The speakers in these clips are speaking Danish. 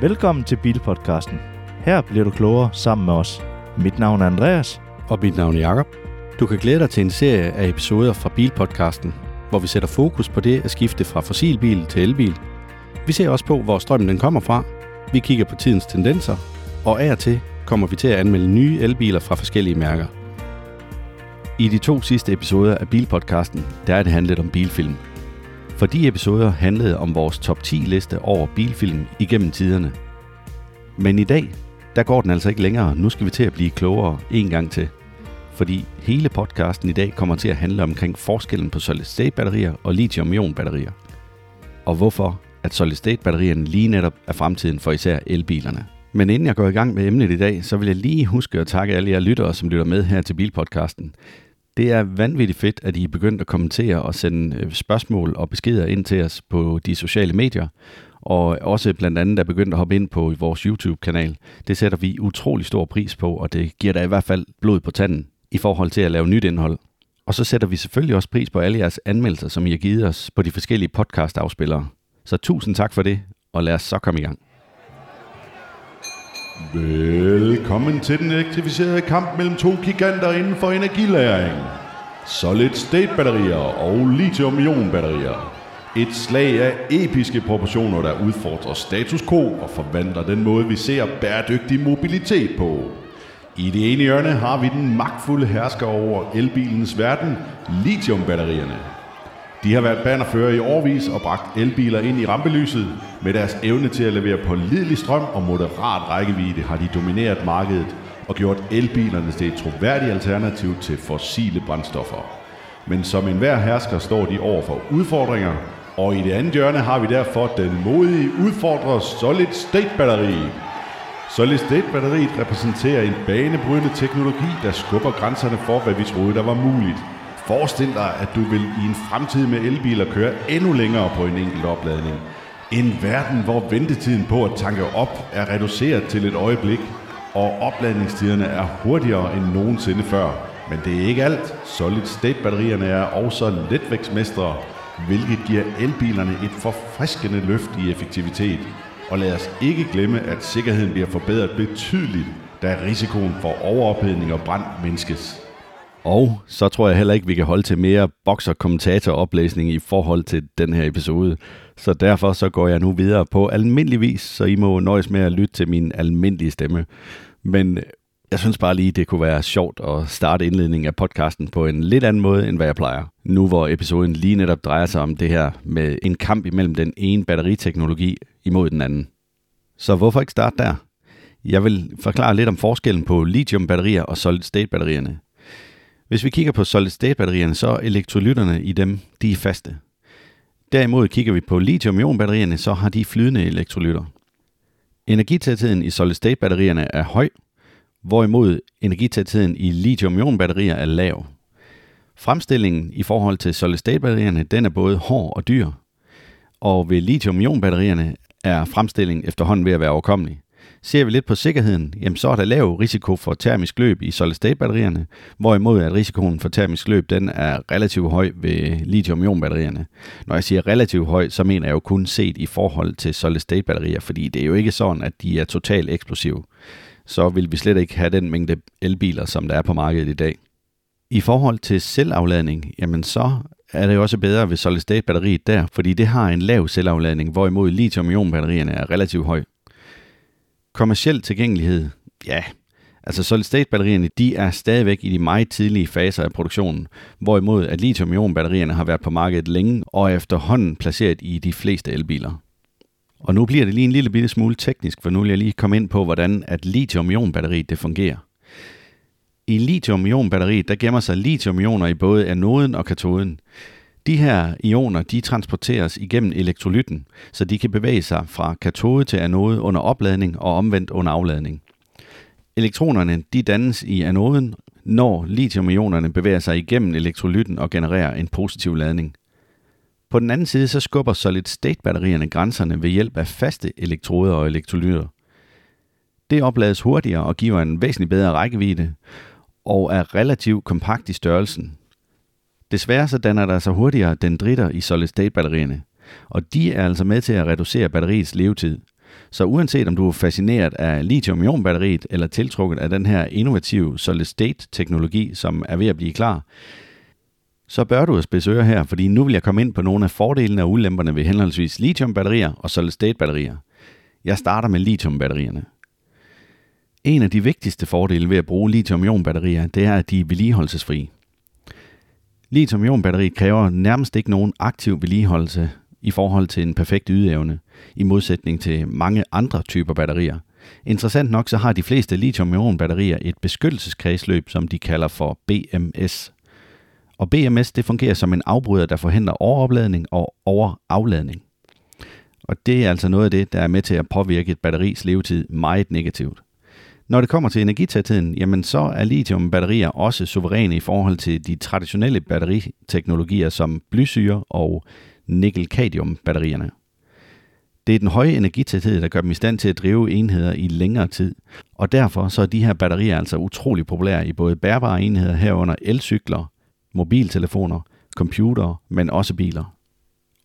Velkommen til Bilpodcasten. Her bliver du klogere sammen med os. Mit navn er Andreas. Og mit navn er Jakob. Du kan glæde dig til en serie af episoder fra Bilpodcasten, hvor vi sætter fokus på det at skifte fra fossilbil til elbil. Vi ser også på, hvor strømmen den kommer fra. Vi kigger på tidens tendenser. Og af og til kommer vi til at anmelde nye elbiler fra forskellige mærker. I de to sidste episoder af Bilpodcasten, der er det handlet om bilfilm. For de episoder handlede om vores top 10 liste over bilfilm igennem tiderne. Men i dag, der går den altså ikke længere. Nu skal vi til at blive klogere en gang til. Fordi hele podcasten i dag kommer til at handle omkring forskellen på solid state batterier og lithium-ion batterier. Og hvorfor at solid state batterierne lige netop er fremtiden for især elbilerne. Men inden jeg går i gang med emnet i dag, så vil jeg lige huske at takke alle jer lyttere, som lytter med her til Bilpodcasten. Det er vanvittigt fedt, at I er begyndt at kommentere og sende øh, spørgsmål og beskeder ind til os på de sociale medier, og også blandt andet er begyndt at hoppe ind på vores YouTube-kanal. Det sætter vi utrolig stor pris på, og det giver da i hvert fald blod på tanden i forhold til at lave nyt indhold. Og så sætter vi selvfølgelig også pris på alle jeres anmeldelser, som I har givet os på de forskellige podcast-afspillere. Så tusind tak for det, og lad os så komme i gang. Velkommen til den elektrificerede kamp mellem to giganter inden for energilæring. Solid state batterier og lithium-ion batterier. Et slag af episke proportioner, der udfordrer status quo og forvandler den måde, vi ser bæredygtig mobilitet på. I det ene hjørne har vi den magtfulde hersker over elbilens verden, lithiumbatterierne. De har været bannerfører i årvis og bragt elbiler ind i rampelyset. Med deres evne til at levere pålidelig strøm og moderat rækkevidde har de domineret markedet og gjort elbilerne til et troværdigt alternativ til fossile brændstoffer. Men som enhver hersker står de over for udfordringer, og i det andet hjørne har vi derfor den modige udfordrer Solid State Batteri. Solid State batteriet repræsenterer en banebrydende teknologi, der skubber grænserne for, hvad vi troede, der var muligt. Forestil dig, at du vil i en fremtid med elbiler køre endnu længere på en enkelt opladning. En verden, hvor ventetiden på at tanke op er reduceret til et øjeblik, og opladningstiderne er hurtigere end nogensinde før. Men det er ikke alt. Solid State batterierne er også letvægtsmestre, hvilket giver elbilerne et forfriskende løft i effektivitet. Og lad os ikke glemme, at sikkerheden bliver forbedret betydeligt, da risikoen for overophedning og brand mindskes. Og så tror jeg heller ikke, vi kan holde til mere bokser-kommentator-oplæsning i forhold til den her episode. Så derfor så går jeg nu videre på almindelig vis, så I må nøjes med at lytte til min almindelige stemme. Men øh, jeg synes bare lige, det kunne være sjovt at starte indledningen af podcasten på en lidt anden måde, end hvad jeg plejer. Nu hvor episoden lige netop drejer sig om det her med en kamp imellem den ene batteriteknologi imod den anden. Så hvorfor ikke starte der? Jeg vil forklare lidt om forskellen på lithium-batterier og solid-state-batterierne. Hvis vi kigger på solid-state-batterierne, så er elektrolytterne i dem, de er faste. Derimod kigger vi på lithium-ion-batterierne, så har de flydende elektrolytter. Energitætheden i solid-state-batterierne er høj, hvorimod energitætheden i lithium-ion-batterier er lav. Fremstillingen i forhold til solid-state-batterierne, den er både hård og dyr, og ved lithium-ion-batterierne er fremstillingen efterhånden ved at være overkommelig. Ser vi lidt på sikkerheden, jamen så er der lav risiko for termisk løb i solid-state-batterierne, hvorimod at risikoen for termisk løb den er relativt høj ved lithium-ion-batterierne. Når jeg siger relativt høj, så mener jeg jo kun set i forhold til solid-state-batterier, fordi det er jo ikke sådan, at de er totalt eksplosive. Så vil vi slet ikke have den mængde elbiler, som der er på markedet i dag. I forhold til selvafladning, jamen så er det jo også bedre ved solid-state-batteriet der, fordi det har en lav selvafladning, hvorimod lithium-ion-batterierne er relativt høj. Kommersiel tilgængelighed, ja, altså solid-state-batterierne, de er stadigvæk i de meget tidlige faser af produktionen, hvorimod at lithium-ion-batterierne har været på markedet længe og er efterhånden placeret i de fleste elbiler. Og nu bliver det lige en lille bitte smule teknisk, for nu vil jeg lige komme ind på, hvordan at lithium-ion-batteriet det fungerer. I lithium-ion-batteriet, der gemmer sig lithium-ioner i både anoden og katoden. De her ioner de transporteres igennem elektrolytten, så de kan bevæge sig fra katode til anode under opladning og omvendt under afladning. Elektronerne de dannes i anoden, når lithiumionerne bevæger sig igennem elektrolytten og genererer en positiv ladning. På den anden side så skubber solid-state-batterierne grænserne ved hjælp af faste elektroder og elektrolytter. Det oplades hurtigere og giver en væsentlig bedre rækkevidde, og er relativt kompakt i størrelsen, Desværre så danner der sig hurtigere dendritter i solid-state-batterierne, og de er altså med til at reducere batteriets levetid. Så uanset om du er fascineret af lithium-ion-batteriet eller tiltrukket af den her innovative solid-state-teknologi, som er ved at blive klar, så bør du besøge her, fordi nu vil jeg komme ind på nogle af fordelene og ulemperne ved henholdsvis lithium-batterier og solid-state-batterier. Jeg starter med lithium-batterierne. En af de vigtigste fordele ved at bruge lithium-ion-batterier, det er, at de er vedligeholdelsesfrie. Lithium-ion-batteriet kræver nærmest ikke nogen aktiv vedligeholdelse i forhold til en perfekt ydeevne, i modsætning til mange andre typer batterier. Interessant nok så har de fleste lithium-ion-batterier et beskyttelseskredsløb, som de kalder for BMS. Og BMS det fungerer som en afbryder, der forhindrer overopladning og overafladning. Og det er altså noget af det, der er med til at påvirke et batteris levetid meget negativt. Når det kommer til energitætheden, jamen så er lithiumbatterier også suveræne i forhold til de traditionelle batteriteknologier som blysyre og nikkel-cadmium-batterierne. Det er den høje energitæthed, der gør dem i stand til at drive enheder i længere tid, og derfor så er de her batterier altså utrolig populære i både bærbare enheder herunder elcykler, mobiltelefoner, computere, men også biler.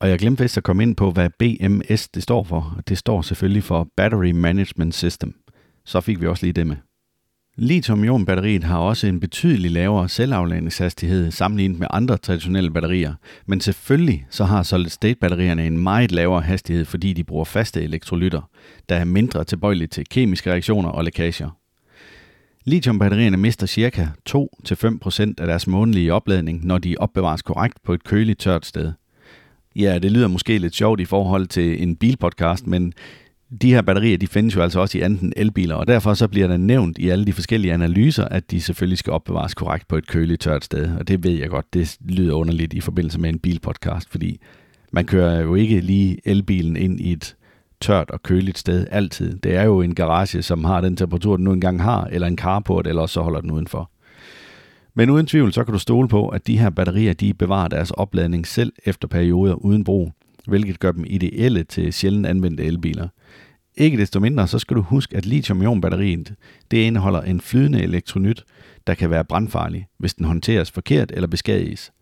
Og jeg glemte vist at komme ind på, hvad BMS det står for. Det står selvfølgelig for Battery Management System. Så fik vi også lige det med. Lithium-ion-batteriet har også en betydelig lavere selvafladningshastighed sammenlignet med andre traditionelle batterier, men selvfølgelig så har solid-state-batterierne en meget lavere hastighed, fordi de bruger faste elektrolytter, der er mindre tilbøjelige til kemiske reaktioner og lækager. Lithium-batterierne mister ca. 2-5% af deres månedlige opladning, når de opbevares korrekt på et køligt tørt sted. Ja, det lyder måske lidt sjovt i forhold til en bilpodcast, men de her batterier, de findes jo altså også i anden elbiler, og derfor så bliver der nævnt i alle de forskellige analyser, at de selvfølgelig skal opbevares korrekt på et køligt tørt sted. Og det ved jeg godt, det lyder underligt i forbindelse med en bilpodcast, fordi man kører jo ikke lige elbilen ind i et tørt og køligt sted altid. Det er jo en garage, som har den temperatur, den nu engang har, eller en carport, eller så holder den udenfor. Men uden tvivl, så kan du stole på, at de her batterier, de bevarer deres opladning selv efter perioder uden brug, hvilket gør dem ideelle til sjældent anvendte elbiler. Ikke desto mindre, så skal du huske, at lithium-ion-batteriet, det indeholder en flydende elektronyt, der kan være brandfarlig, hvis den håndteres forkert eller beskadiges.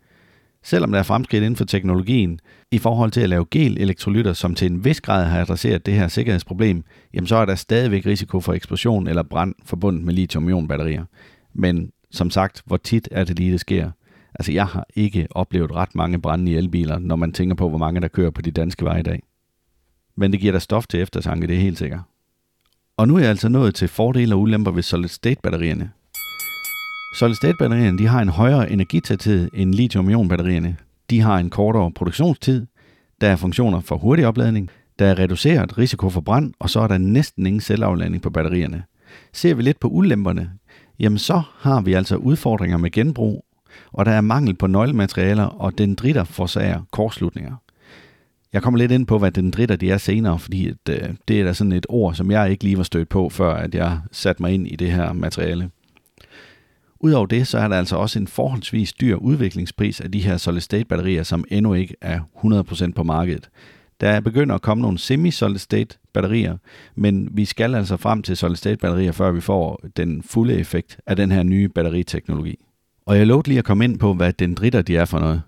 Selvom der er fremskridt inden for teknologien i forhold til at lave gel-elektrolytter, som til en vis grad har adresseret det her sikkerhedsproblem, jamen så er der stadigvæk risiko for eksplosion eller brand forbundet med lithium-ion-batterier. Men som sagt, hvor tit er det lige, det sker? Altså jeg har ikke oplevet ret mange brænde i elbiler, når man tænker på, hvor mange der kører på de danske veje i dag. Men det giver dig stof til eftertanke, det er helt sikkert. Og nu er jeg altså nået til fordele og ulemper ved solid-state-batterierne. Solid-state-batterierne de har en højere energitæthed end lithium-ion-batterierne. De har en kortere produktionstid, der er funktioner for hurtig opladning, der er reduceret risiko for brand, og så er der næsten ingen selvafladning på batterierne. Ser vi lidt på ulemperne, jamen så har vi altså udfordringer med genbrug, og der er mangel på nøglematerialer, og dendritter forsager kortslutninger. Jeg kommer lidt ind på, hvad dendritter de er senere, fordi at, øh, det er da sådan et ord, som jeg ikke lige var stødt på, før at jeg satte mig ind i det her materiale. Udover det, så er der altså også en forholdsvis dyr udviklingspris af de her solid-state-batterier, som endnu ikke er 100% på markedet. Der begynder at komme nogle semi-solid-state batterier, men vi skal altså frem til solid-state batterier, før vi får den fulde effekt af den her nye batteriteknologi. Og jeg lovede lige at komme ind på, hvad dendritter de er for noget.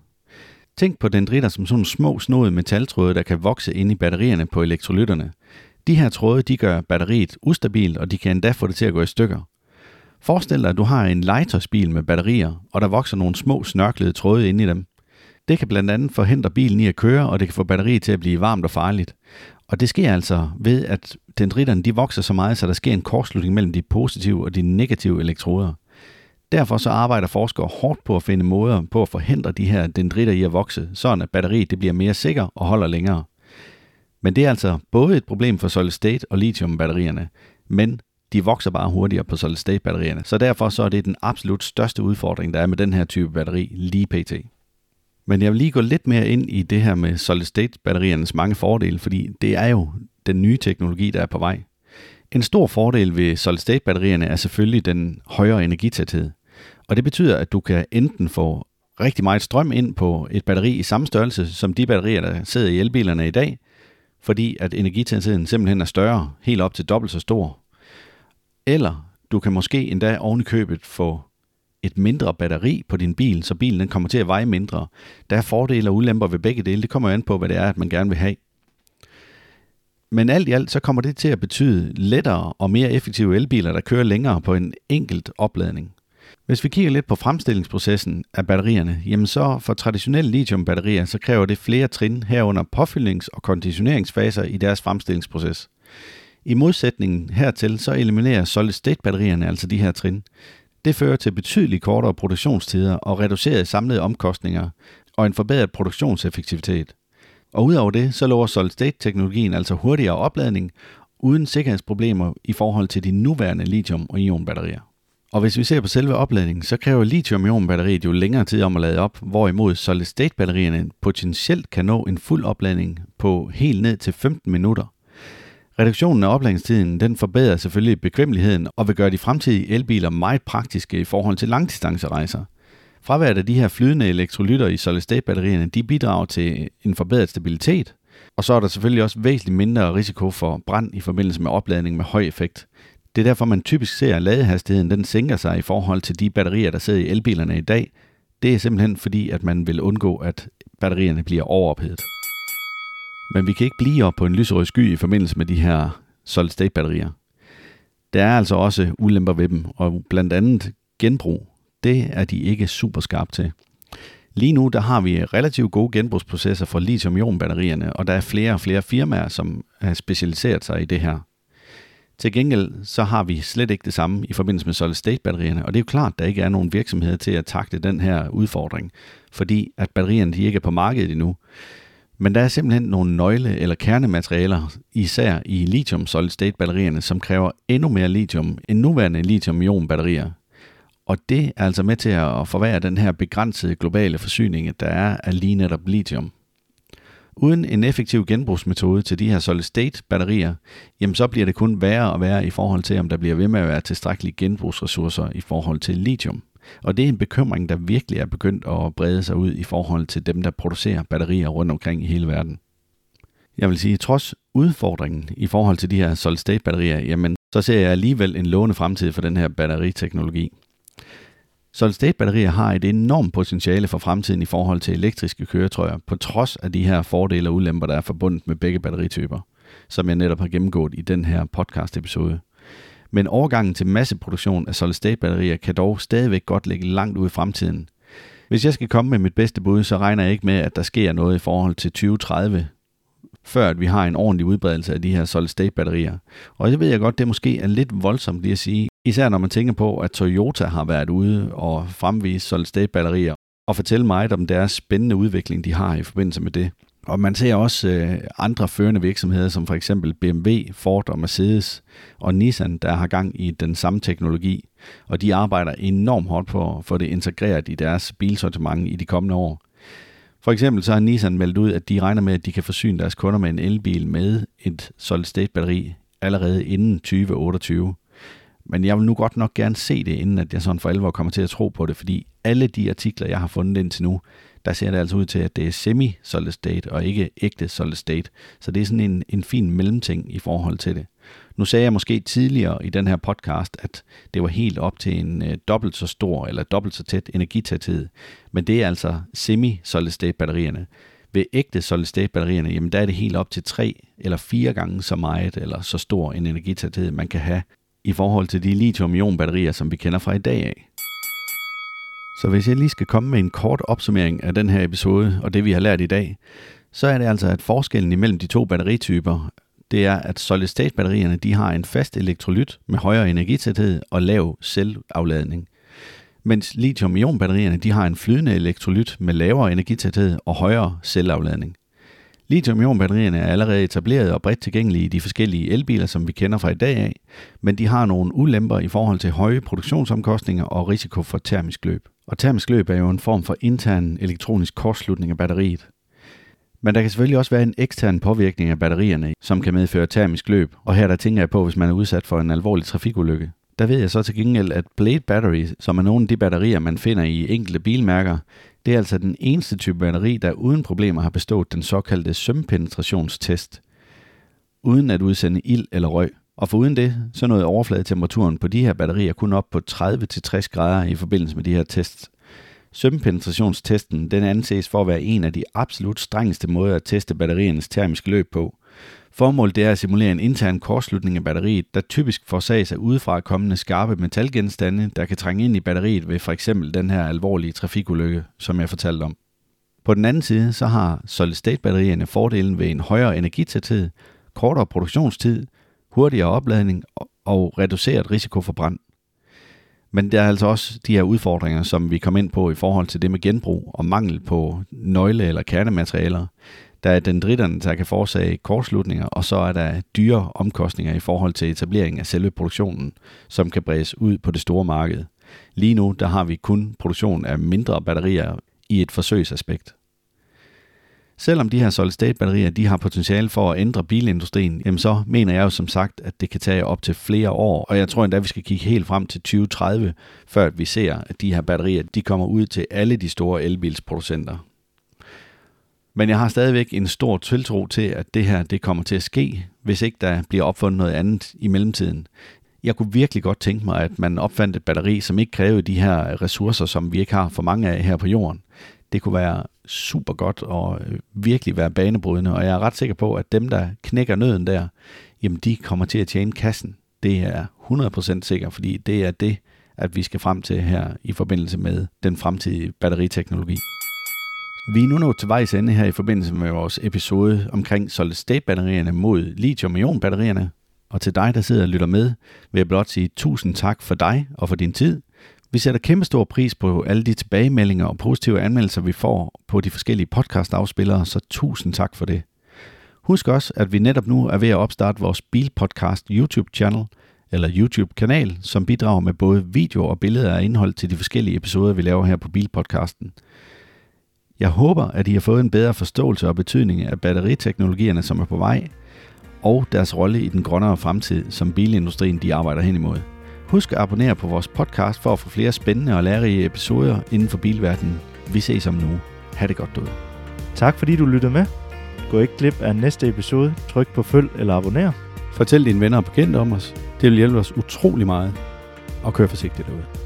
Tænk på dendritter som sådan små snodede metaltråde, der kan vokse ind i batterierne på elektrolytterne. De her tråde de gør batteriet ustabilt, og de kan endda få det til at gå i stykker. Forestil dig, at du har en legetøjsbil med batterier, og der vokser nogle små snørklede tråde ind i dem. Det kan blandt andet forhindre bilen i at køre, og det kan få batteriet til at blive varmt og farligt. Og det sker altså ved, at dendritterne de vokser så meget, så der sker en kortslutning mellem de positive og de negative elektroder. Derfor så arbejder forskere hårdt på at finde måder på at forhindre de her dendritter i at vokse, sådan at batteriet det bliver mere sikker og holder længere. Men det er altså både et problem for solid state og lithium batterierne, men de vokser bare hurtigere på solid state batterierne, så derfor så er det den absolut største udfordring, der er med den her type batteri lige pt. Men jeg vil lige gå lidt mere ind i det her med solid state batteriernes mange fordele, fordi det er jo den nye teknologi, der er på vej. En stor fordel ved solid state batterierne er selvfølgelig den højere energitæthed. Og det betyder, at du kan enten få rigtig meget strøm ind på et batteri i samme størrelse som de batterier, der sidder i elbilerne i dag, fordi at energitætheden simpelthen er større, helt op til dobbelt så stor. Eller du kan måske endda ovenikøbet få et mindre batteri på din bil, så bilen den kommer til at veje mindre. Der er fordele og ulemper ved begge dele. Det kommer jo an på, hvad det er, at man gerne vil have. Men alt i alt så kommer det til at betyde lettere og mere effektive elbiler, der kører længere på en enkelt opladning. Hvis vi kigger lidt på fremstillingsprocessen af batterierne, jamen så for traditionelle lithiumbatterier, så kræver det flere trin herunder påfyldnings- og konditioneringsfaser i deres fremstillingsproces. I modsætning hertil, så eliminerer solid-state-batterierne altså de her trin. Det fører til betydeligt kortere produktionstider og reducerede samlede omkostninger og en forbedret produktionseffektivitet. Og udover det, så lover solid-state-teknologien altså hurtigere opladning uden sikkerhedsproblemer i forhold til de nuværende lithium- og ionbatterier. Og hvis vi ser på selve opladningen, så kræver lithium-ion-batteriet jo længere tid om at lade op, hvorimod solid-state-batterierne potentielt kan nå en fuld opladning på helt ned til 15 minutter. Reduktionen af opladningstiden den forbedrer selvfølgelig bekvemmeligheden og vil gøre de fremtidige elbiler meget praktiske i forhold til langdistancerejser. Fraværet af de her flydende elektrolytter i solid-state-batterierne, de bidrager til en forbedret stabilitet, og så er der selvfølgelig også væsentligt mindre risiko for brand i forbindelse med opladning med høj effekt. Det er derfor, man typisk ser, at ladehastigheden den sænker sig i forhold til de batterier, der sidder i elbilerne i dag. Det er simpelthen fordi, at man vil undgå, at batterierne bliver overophedet. Men vi kan ikke blive op på en lyserød sky i forbindelse med de her solid-state-batterier. Der er altså også ulemper ved dem, og blandt andet genbrug. Det er de ikke super skarpe til. Lige nu der har vi relativt gode genbrugsprocesser for lithium-ion-batterierne, og der er flere og flere firmaer, som har specialiseret sig i det her. Til gengæld så har vi slet ikke det samme i forbindelse med solid-state-batterierne, og det er jo klart, at der ikke er nogen virksomheder til at takle den her udfordring, fordi at batterierne de ikke er på markedet endnu. Men der er simpelthen nogle nøgle- eller kernematerialer, især i lithium solid state batterierne, som kræver endnu mere lithium end nuværende lithium-ion batterier. Og det er altså med til at forværre den her begrænsede globale forsyning, der er af lige netop lithium. Uden en effektiv genbrugsmetode til de her solid state batterier, jamen så bliver det kun værre og værre i forhold til, om der bliver ved med at være tilstrækkelige genbrugsressourcer i forhold til lithium. Og det er en bekymring, der virkelig er begyndt at brede sig ud i forhold til dem, der producerer batterier rundt omkring i hele verden. Jeg vil sige, trods udfordringen i forhold til de her solid-state batterier, jamen så ser jeg alligevel en lovende fremtid for den her batteriteknologi. Solid-state batterier har et enormt potentiale for fremtiden i forhold til elektriske køretøjer, på trods af de her fordele og ulemper, der er forbundet med begge batterityper, som jeg netop har gennemgået i den her podcast episode. Men overgangen til masseproduktion af solid-state-batterier kan dog stadigvæk godt ligge langt ude i fremtiden. Hvis jeg skal komme med mit bedste bud, så regner jeg ikke med, at der sker noget i forhold til 2030, før at vi har en ordentlig udbredelse af de her solid-state-batterier. Og det ved jeg godt, det måske er lidt voldsomt lige at sige, især når man tænker på, at Toyota har været ude og fremvise solid-state-batterier og fortælle mig om deres spændende udvikling, de har i forbindelse med det. Og man ser også øh, andre førende virksomheder, som for eksempel BMW, Ford og Mercedes og Nissan, der har gang i den samme teknologi. Og de arbejder enormt hårdt på at få det integreret i deres bilsortiment i de kommende år. For eksempel så har Nissan meldt ud, at de regner med, at de kan forsyne deres kunder med en elbil med et solid-state-batteri allerede inden 2028. Men jeg vil nu godt nok gerne se det, inden at jeg sådan for alvor kommer til at tro på det, fordi alle de artikler, jeg har fundet indtil nu, der ser det altså ud til, at det er semi-solid state og ikke ægte solid state. Så det er sådan en, en fin mellemting i forhold til det. Nu sagde jeg måske tidligere i den her podcast, at det var helt op til en øh, dobbelt så stor eller dobbelt så tæt energitæthed. Men det er altså semi-solid state batterierne. Ved ægte solid state batterierne, jamen der er det helt op til tre eller fire gange så meget eller så stor en energitæthed, man kan have i forhold til de lithium-ion batterier, som vi kender fra i dag af. Så hvis jeg lige skal komme med en kort opsummering af den her episode og det vi har lært i dag, så er det altså, at forskellen imellem de to batterityper, det er, at solid-state-batterierne de har en fast elektrolyt med højere energitæthed og lav selvafladning. Mens lithium-ion-batterierne de har en flydende elektrolyt med lavere energitæthed og højere selvafladning. Lithium-ion-batterierne er allerede etableret og bredt tilgængelige i de forskellige elbiler, som vi kender fra i dag af, men de har nogle ulemper i forhold til høje produktionsomkostninger og risiko for termisk løb. Og termisk løb er jo en form for intern elektronisk kortslutning af batteriet. Men der kan selvfølgelig også være en ekstern påvirkning af batterierne, som kan medføre termisk løb. Og her der tænker jeg på, hvis man er udsat for en alvorlig trafikulykke. Der ved jeg så til gengæld, at Blade Battery, som er nogle af de batterier, man finder i enkelte bilmærker, det er altså den eneste type batteri, der uden problemer har bestået den såkaldte sømpenetrationstest, uden at udsende ild eller røg. Og foruden det, så nåede overfladetemperaturen på de her batterier kun op på 30-60 grader i forbindelse med de her tests. Sømpenetrationstesten den anses for at være en af de absolut strengeste måder at teste batteriernes termiske løb på. Formålet er at simulere en intern kortslutning af batteriet, der typisk forsages af udefra kommende skarpe metalgenstande, der kan trænge ind i batteriet ved for eksempel den her alvorlige trafikulykke, som jeg fortalte om. På den anden side så har solid-state-batterierne fordelen ved en højere energitæthed, kortere produktionstid, hurtigere opladning og reduceret risiko for brand. Men der er altså også de her udfordringer, som vi kom ind på i forhold til det med genbrug og mangel på nøgle- eller kernematerialer. Der er dendritterne, der kan forårsage kortslutninger, og så er der dyre omkostninger i forhold til etablering af selve produktionen, som kan bredes ud på det store marked. Lige nu der har vi kun produktion af mindre batterier i et forsøgsaspekt. Selvom de her solid-state-batterier de har potentiale for at ændre bilindustrien, jamen så mener jeg jo som sagt, at det kan tage op til flere år, og jeg tror endda, at vi skal kigge helt frem til 2030, før vi ser, at de her batterier de kommer ud til alle de store elbilsproducenter. Men jeg har stadigvæk en stor tiltro til, at det her det kommer til at ske, hvis ikke der bliver opfundet noget andet i mellemtiden. Jeg kunne virkelig godt tænke mig, at man opfandt et batteri, som ikke krævede de her ressourcer, som vi ikke har for mange af her på jorden. Det kunne være super godt og øh, virkelig være banebrydende, og jeg er ret sikker på, at dem, der knækker nøden der, jamen de kommer til at tjene kassen. Det er 100% sikker, fordi det er det, at vi skal frem til her i forbindelse med den fremtidige batteriteknologi. Vi er nu nået til vejs ende her i forbindelse med vores episode omkring solid-state-batterierne mod lithium-ion-batterierne. Og til dig, der sidder og lytter med, vil jeg blot sige tusind tak for dig og for din tid. Vi sætter kæmpe stor pris på alle de tilbagemeldinger og positive anmeldelser, vi får på de forskellige podcast-afspillere, så tusind tak for det. Husk også, at vi netop nu er ved at opstarte vores Bilpodcast YouTube-channel, eller YouTube-kanal, som bidrager med både video og billeder af indhold til de forskellige episoder, vi laver her på Bilpodcasten. Jeg håber, at I har fået en bedre forståelse og betydning af batteriteknologierne, som er på vej, og deres rolle i den grønnere fremtid, som bilindustrien de arbejder hen imod. Husk at abonnere på vores podcast for at få flere spændende og lærerige episoder inden for bilverdenen. Vi ses om nu. Ha' det godt derude. Tak fordi du lyttede med. Gå ikke glip af næste episode. Tryk på følg eller abonner. Fortæl dine venner og bekendte om os. Det vil hjælpe os utrolig meget. Og kør forsigtigt derude.